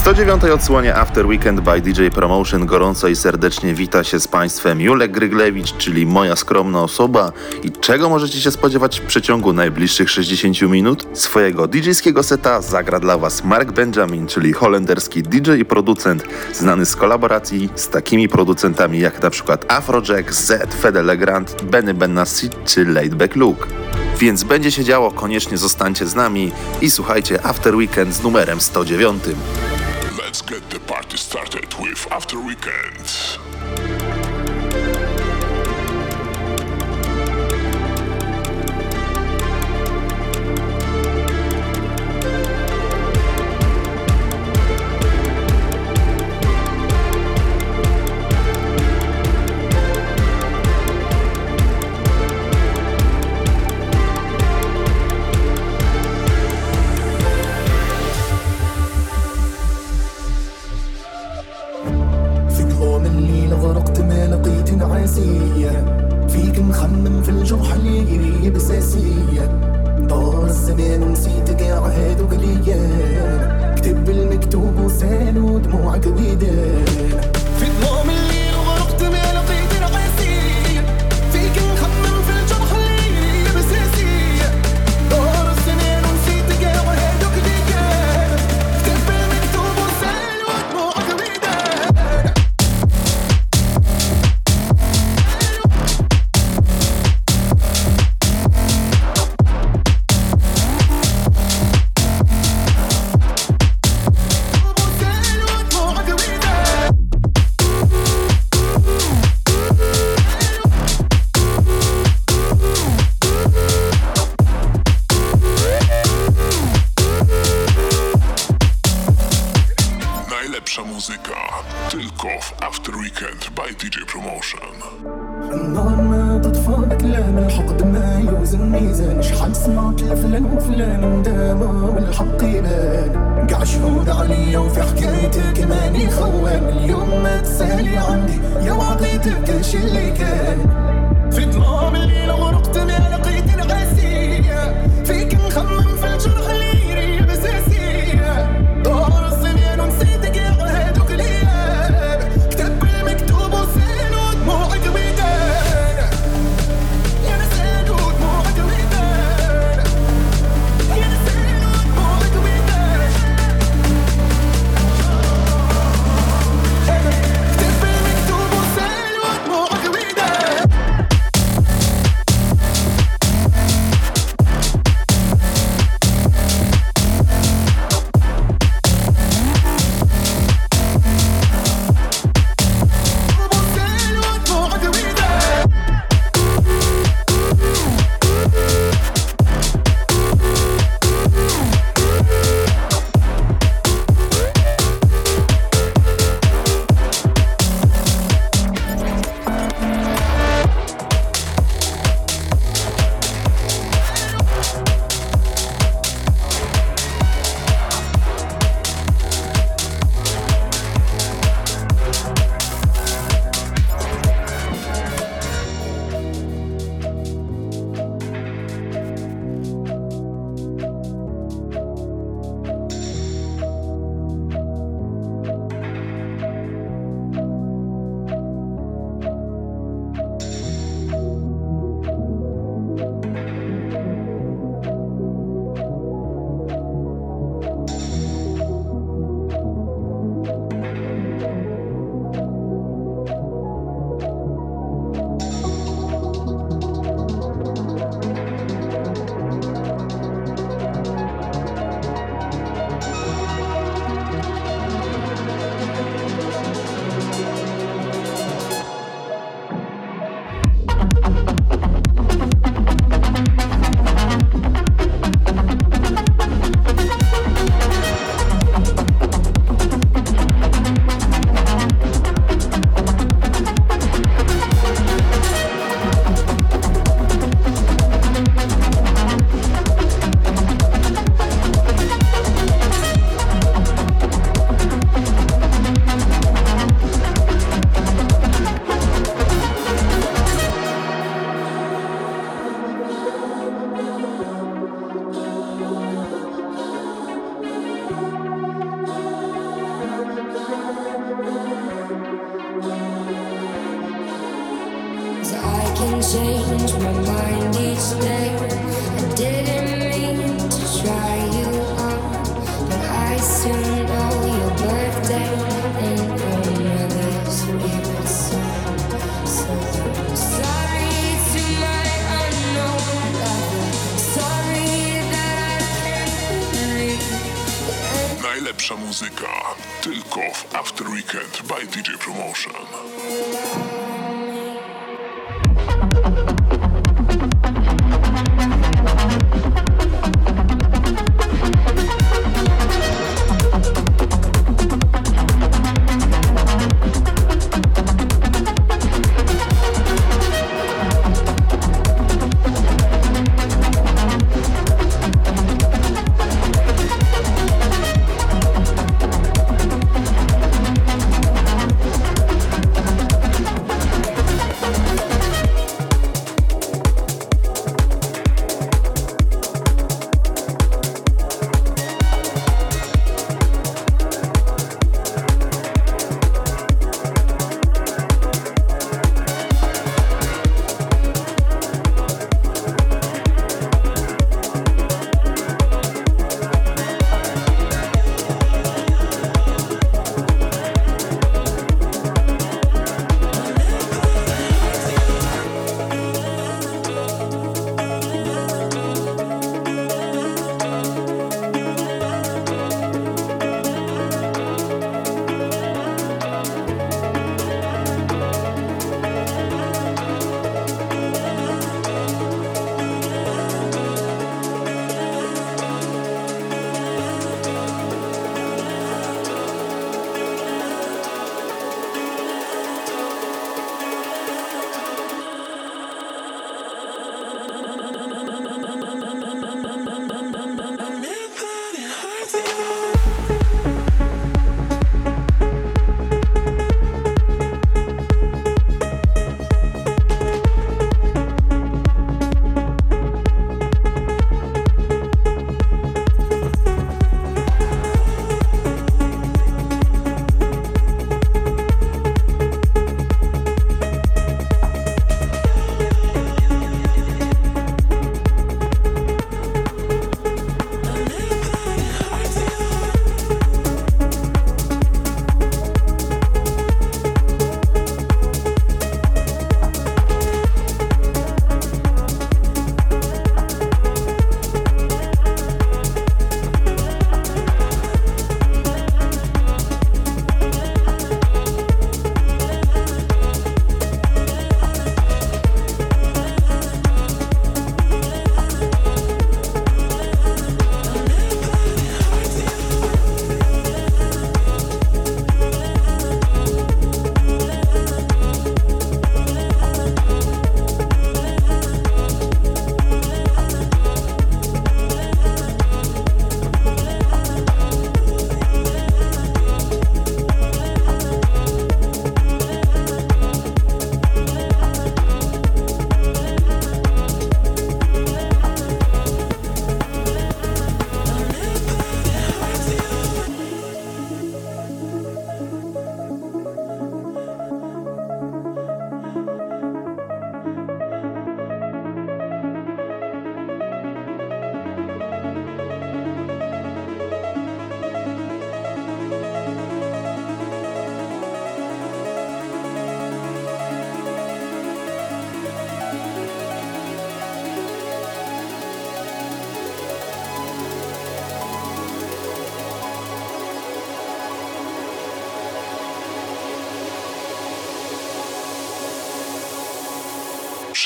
109 odsłonie After Weekend by DJ Promotion gorąco i serdecznie wita się z Państwem Julek Gryglewicz, czyli moja skromna osoba. I czego możecie się spodziewać w przeciągu najbliższych 60 minut? Swojego DJ-skiego seta zagra dla Was Mark Benjamin, czyli holenderski DJ i producent, znany z kolaboracji z takimi producentami jak na przykład Afrojack, Z, Fede Legrand, Benny Benassi czy Laidback Luke. Więc będzie się działo, koniecznie zostańcie z nami i słuchajcie After Weekend z numerem 109. Get the party started with After Weekend. مخمم في الجرح اللي بساسية. طار الزمان ونسيت قاع هادوك الأيام كتب المكتوب وسال ودموعك بيدان muzyka tylko w After Weekend by DJ Promotion.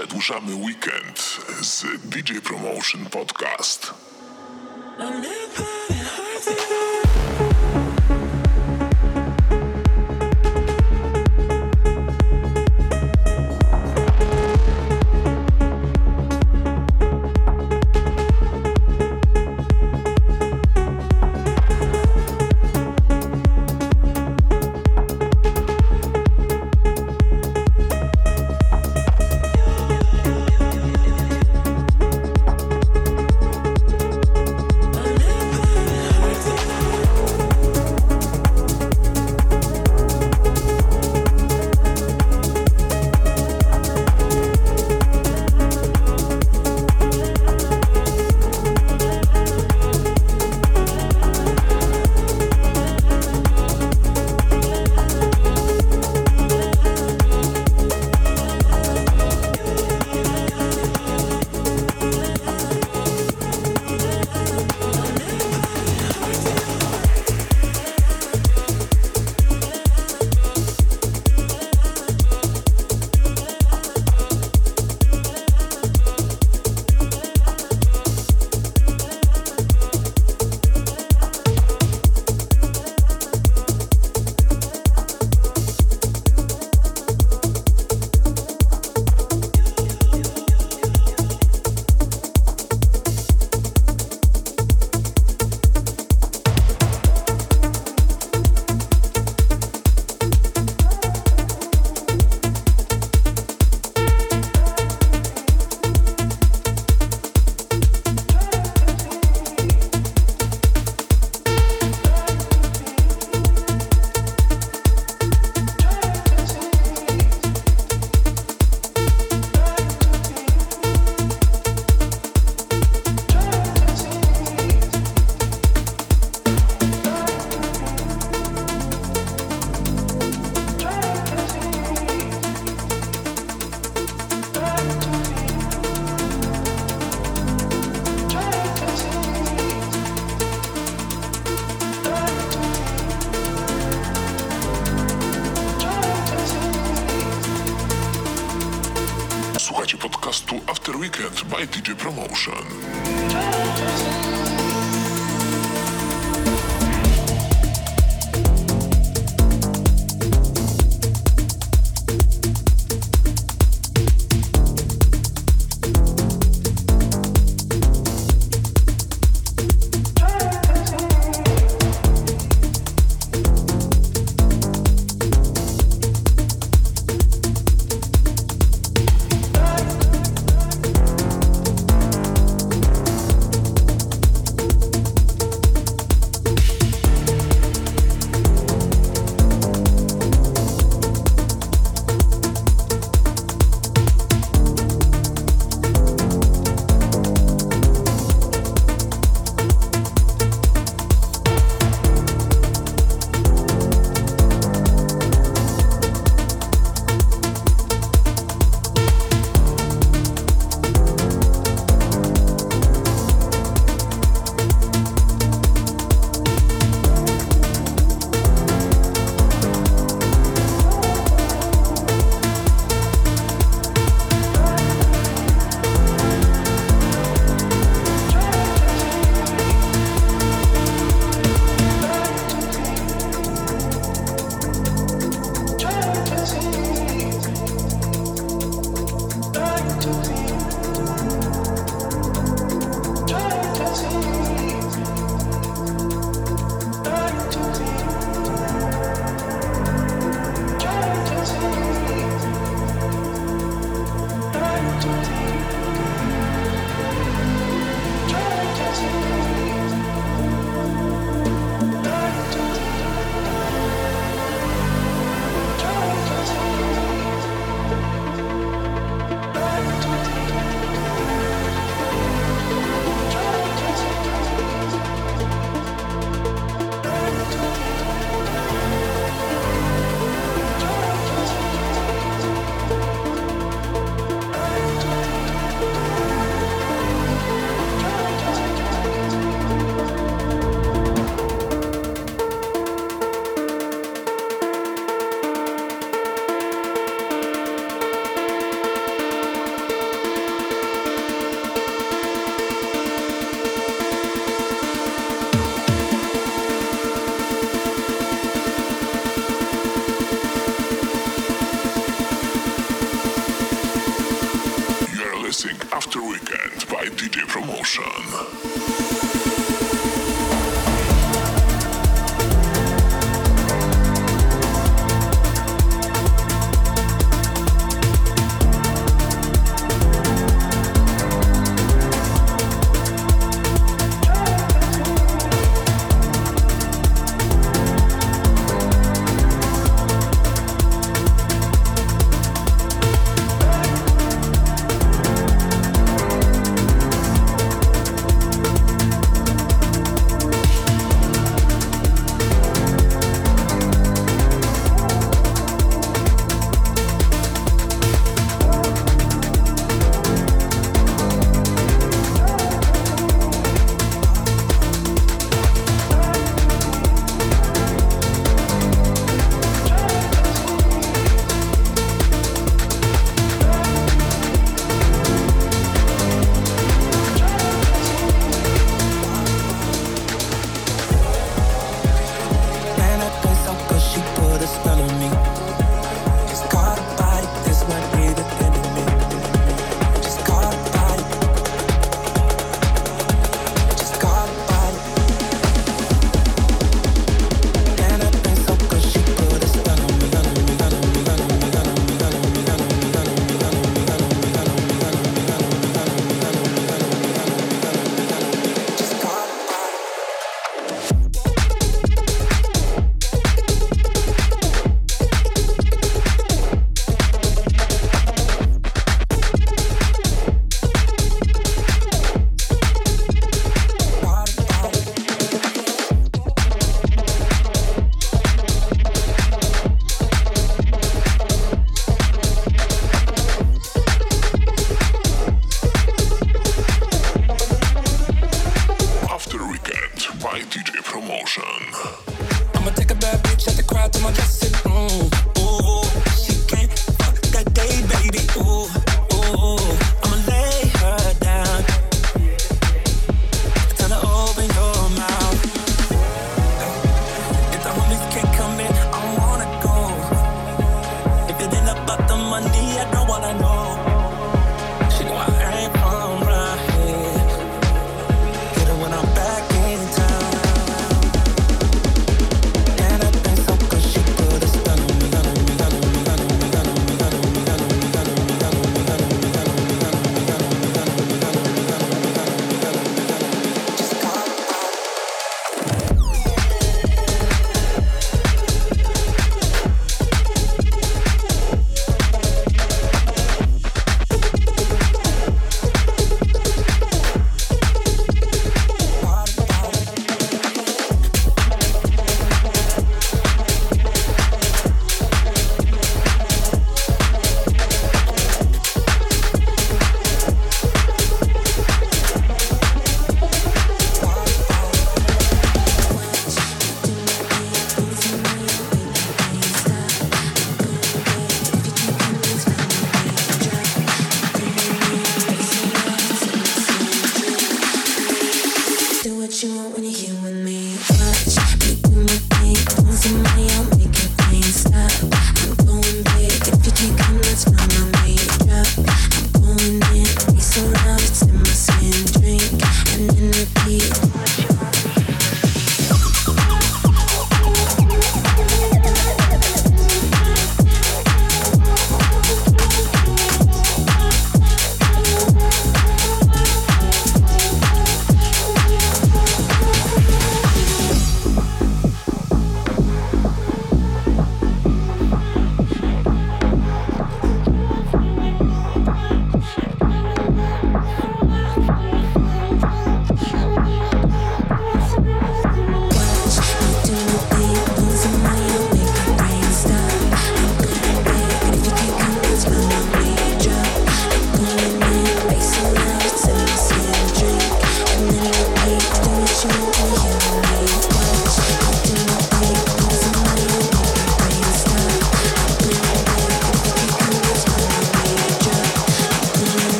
Przedłużamy weekend z DJ Promotion Podcast.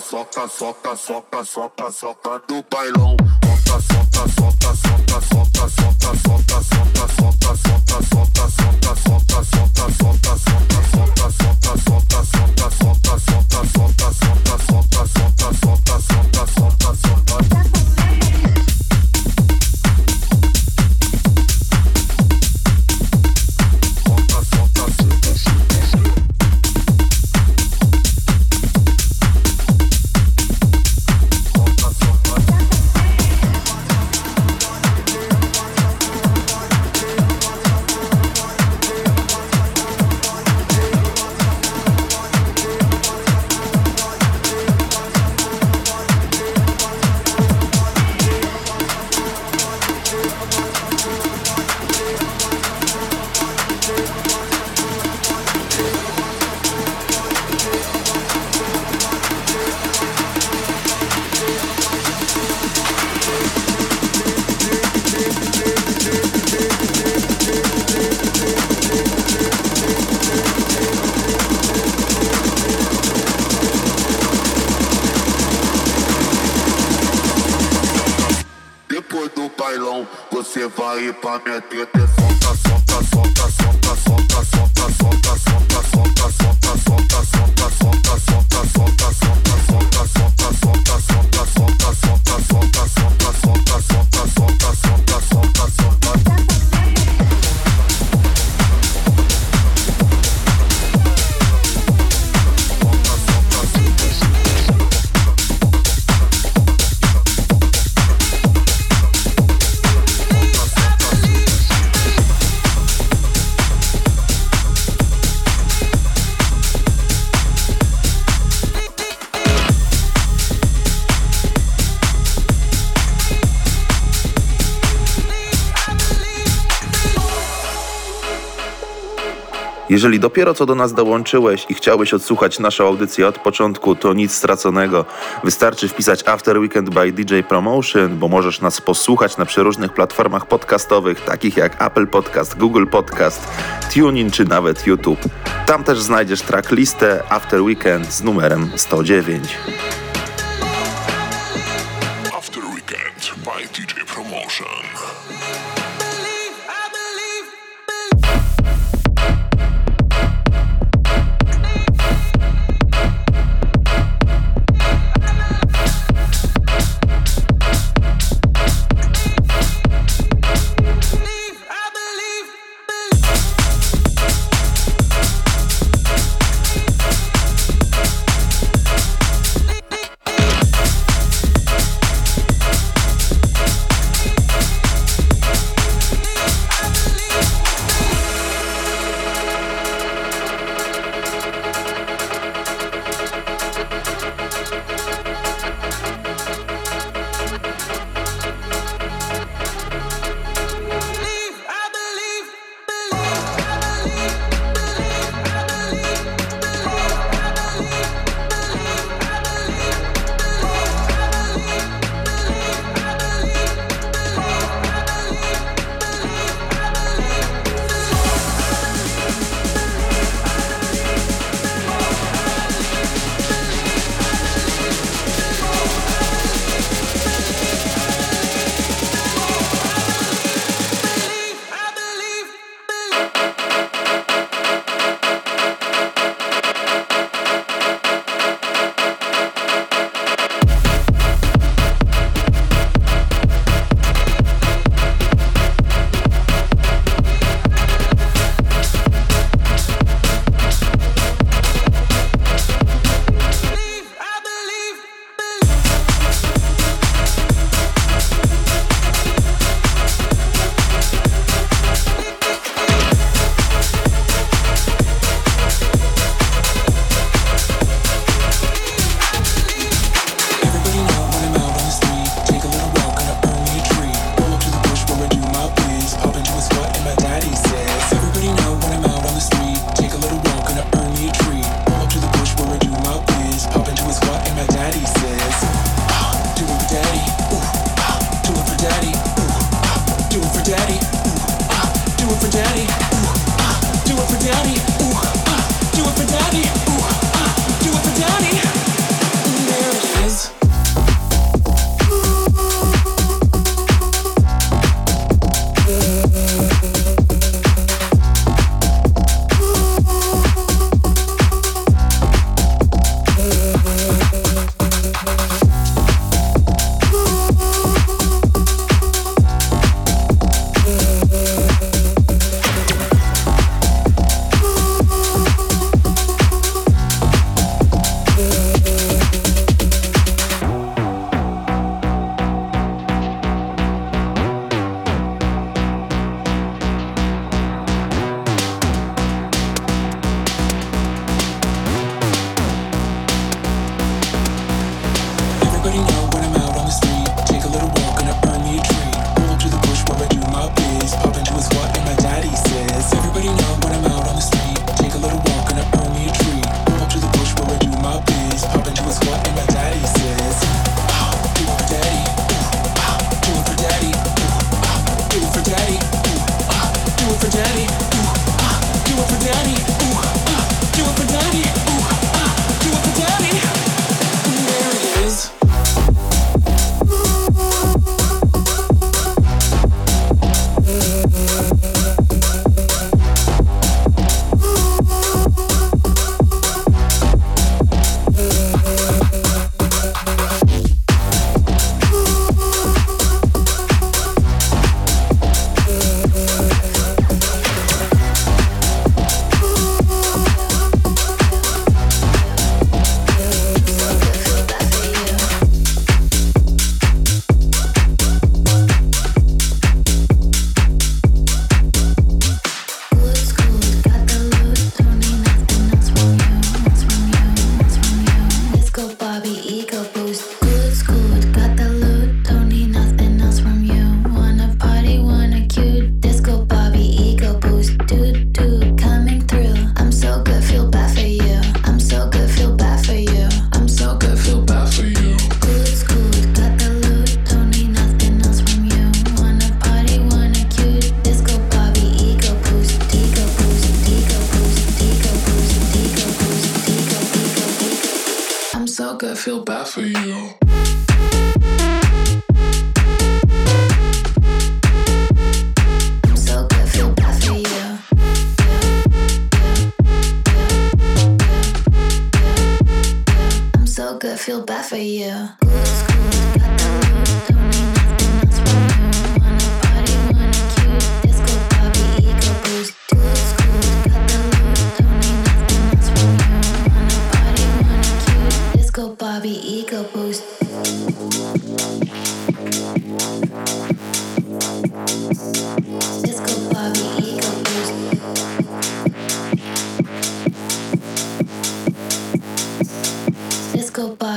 Soca, soca, soca, soca, soca do bailão. Jeżeli dopiero co do nas dołączyłeś i chciałbyś odsłuchać naszą audycję od początku, to nic straconego. Wystarczy wpisać After Weekend by DJ Promotion, bo możesz nas posłuchać na przeróżnych platformach podcastowych, takich jak Apple Podcast, Google Podcast, TuneIn czy nawet YouTube. Tam też znajdziesz tracklistę After Weekend z numerem 109.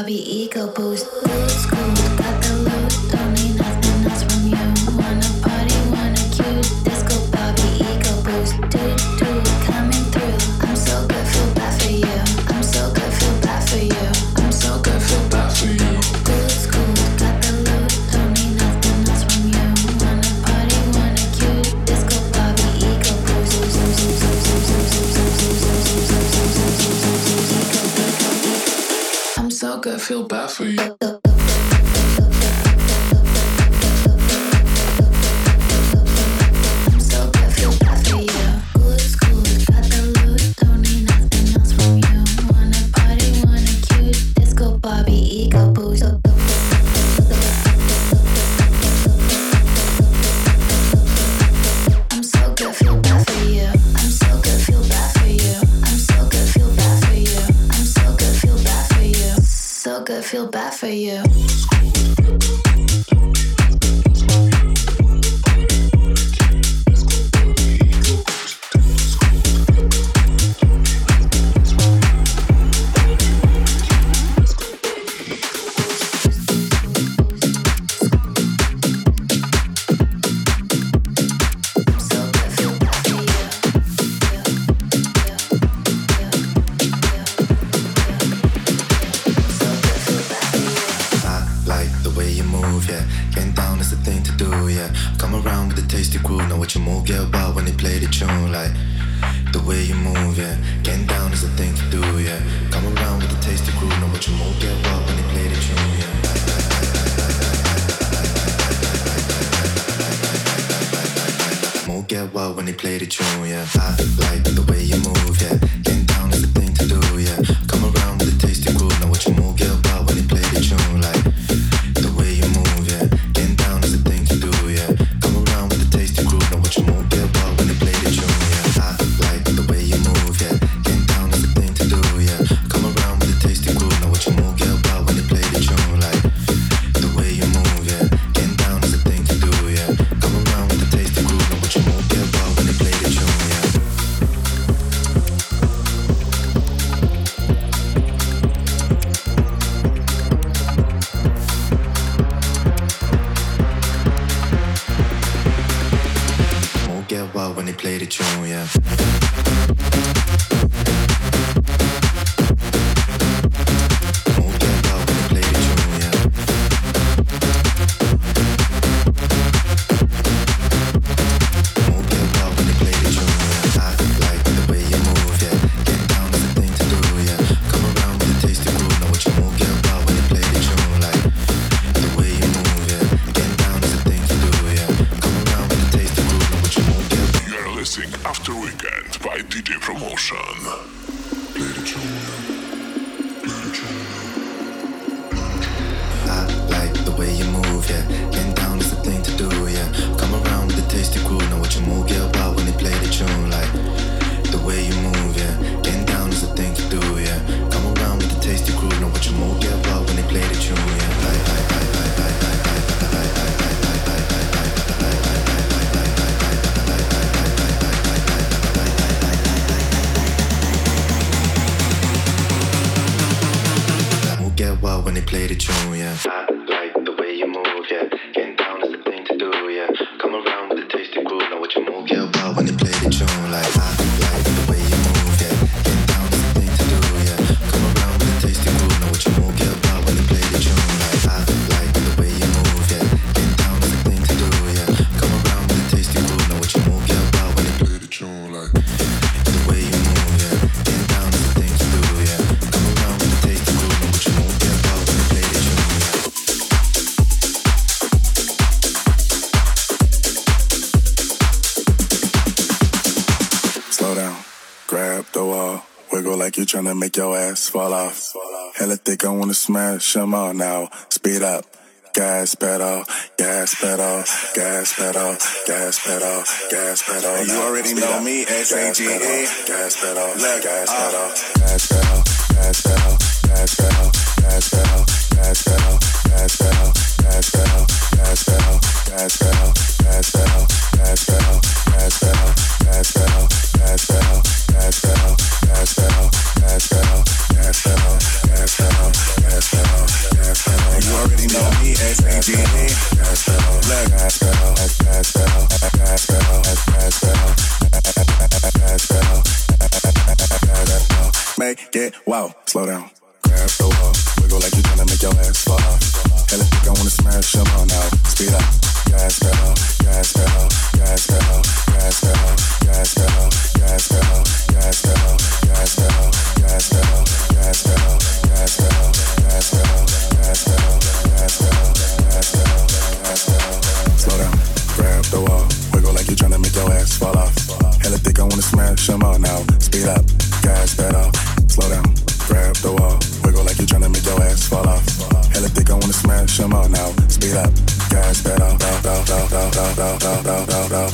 Bobby Ego Boost. Old School I feel bad for you. when they play the tune, yeah. I like the way you move, yeah. Getting down is the thing to do. when they play the tune, yeah. tryna make your ass fall off. Hella thick, I wanna smash them all now. Speed up. Gas pedal, gas pedal, gas pedal, gas pedal, gas pedal. You already know me, S A G E. Gas pedal, gas pedal, gas pedal, gas pedal, gas pedal, gas pedal, gas pedal, gas pedal, gas pedal, gas pedal slow down. Grab so hard, wiggle like you're trying make your ass fall off. Hella thick, I wanna smash all now. Speed up, gas pedal, gas pedal, gas pedal, gas pedal, gas pedal, gas pedal, gas pedal, gas pedal, gas pedal, gas pedal, gas pedal, gas pedal. Slow down, grab the wall, wiggle like you're trying make your ass fall off. Hella thick, I wanna smash all now. Speed up, gas pedal, slow down. up. Gas pedal, pedal, pedal, pedal, pedal,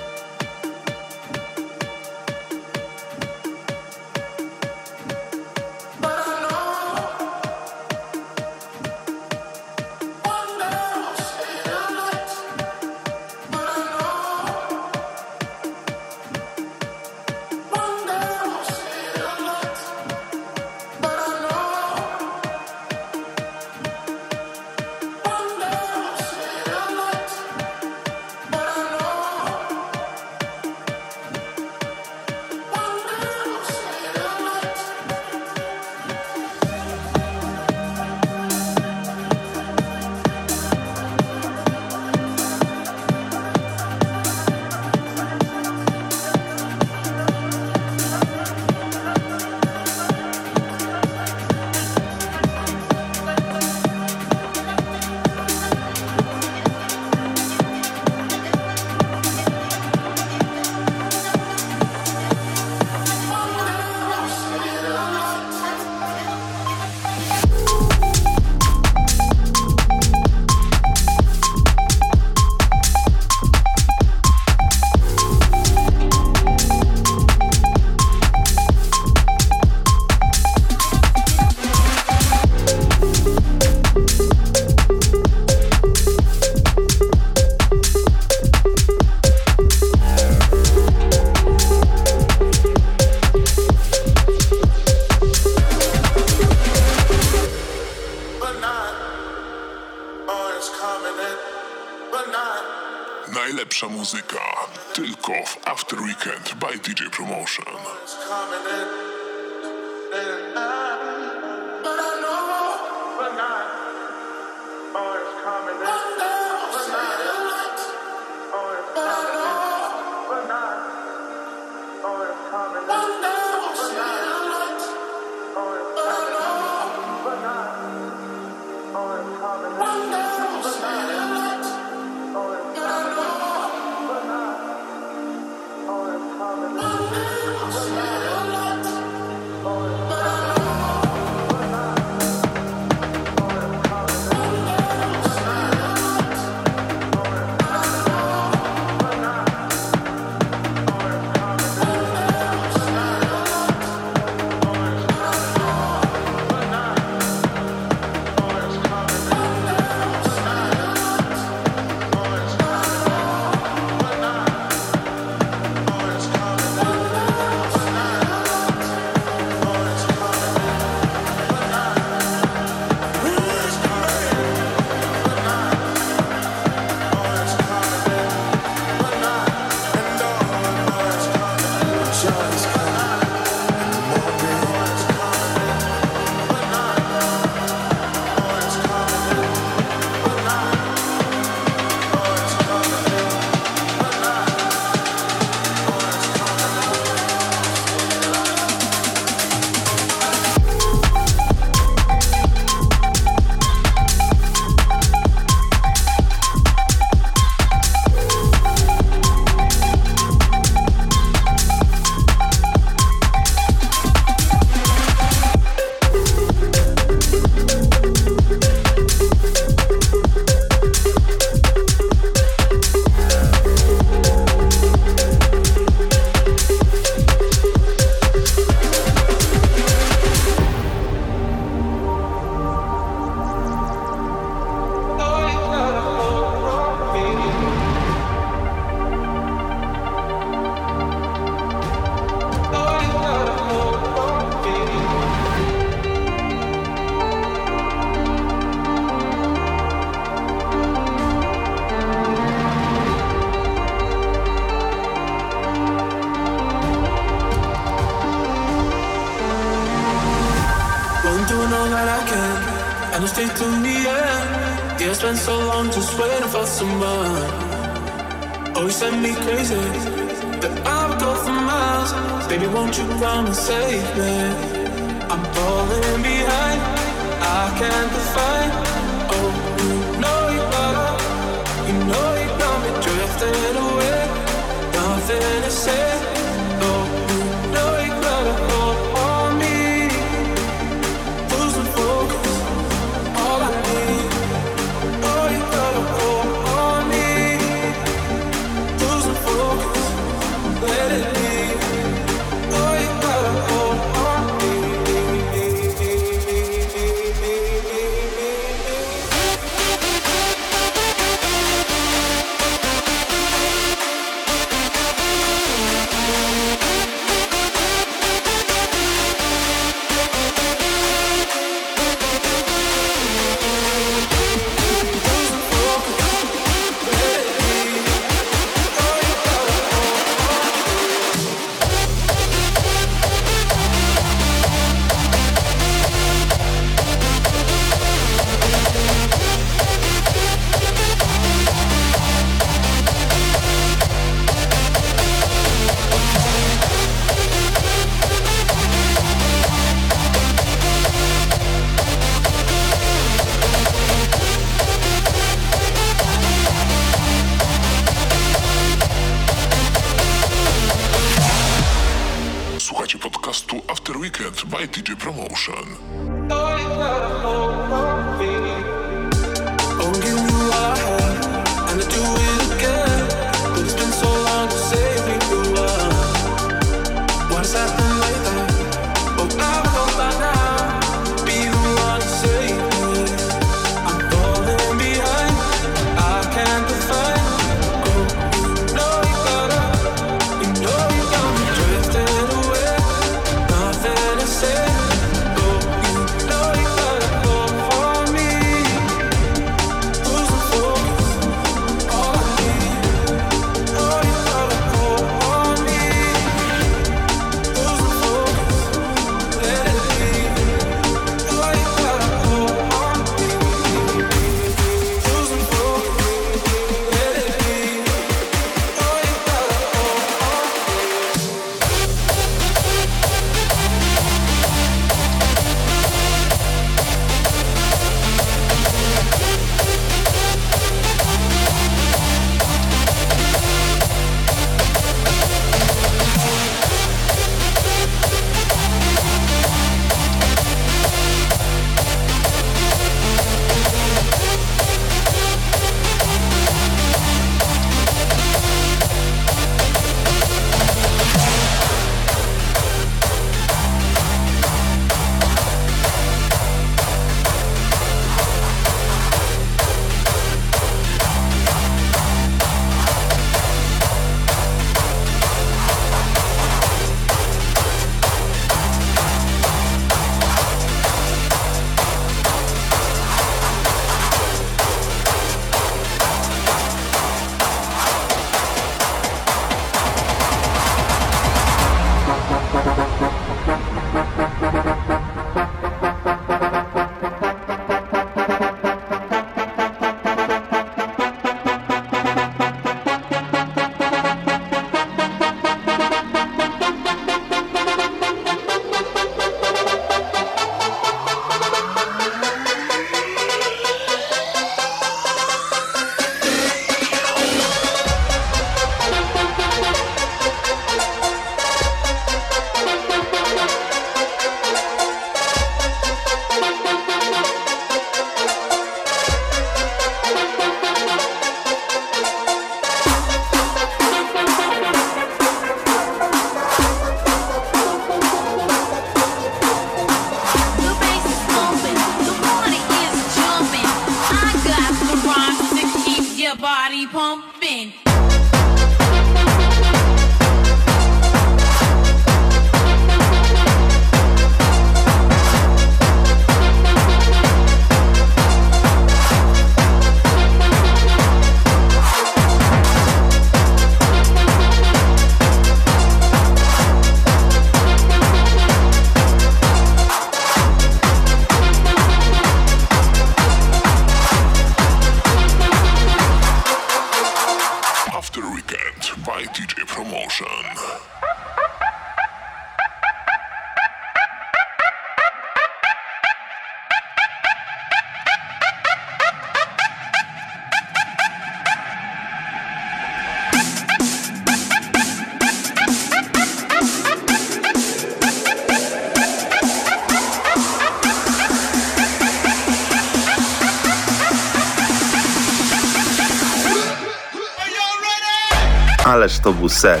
to był set.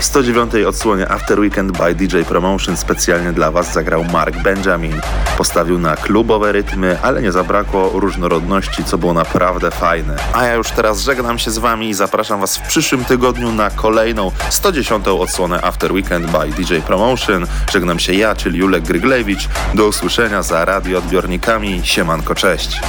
W 109 odsłonie After Weekend by DJ Promotion specjalnie dla Was zagrał Mark Benjamin. Postawił na klubowe rytmy, ale nie zabrakło różnorodności, co było naprawdę fajne. A ja już teraz żegnam się z Wami i zapraszam Was w przyszłym tygodniu na kolejną 110 odsłonę After Weekend by DJ Promotion. Żegnam się ja, czyli Julek Gryglewicz. Do usłyszenia za radioodbiornikami. Siemanko, cześć.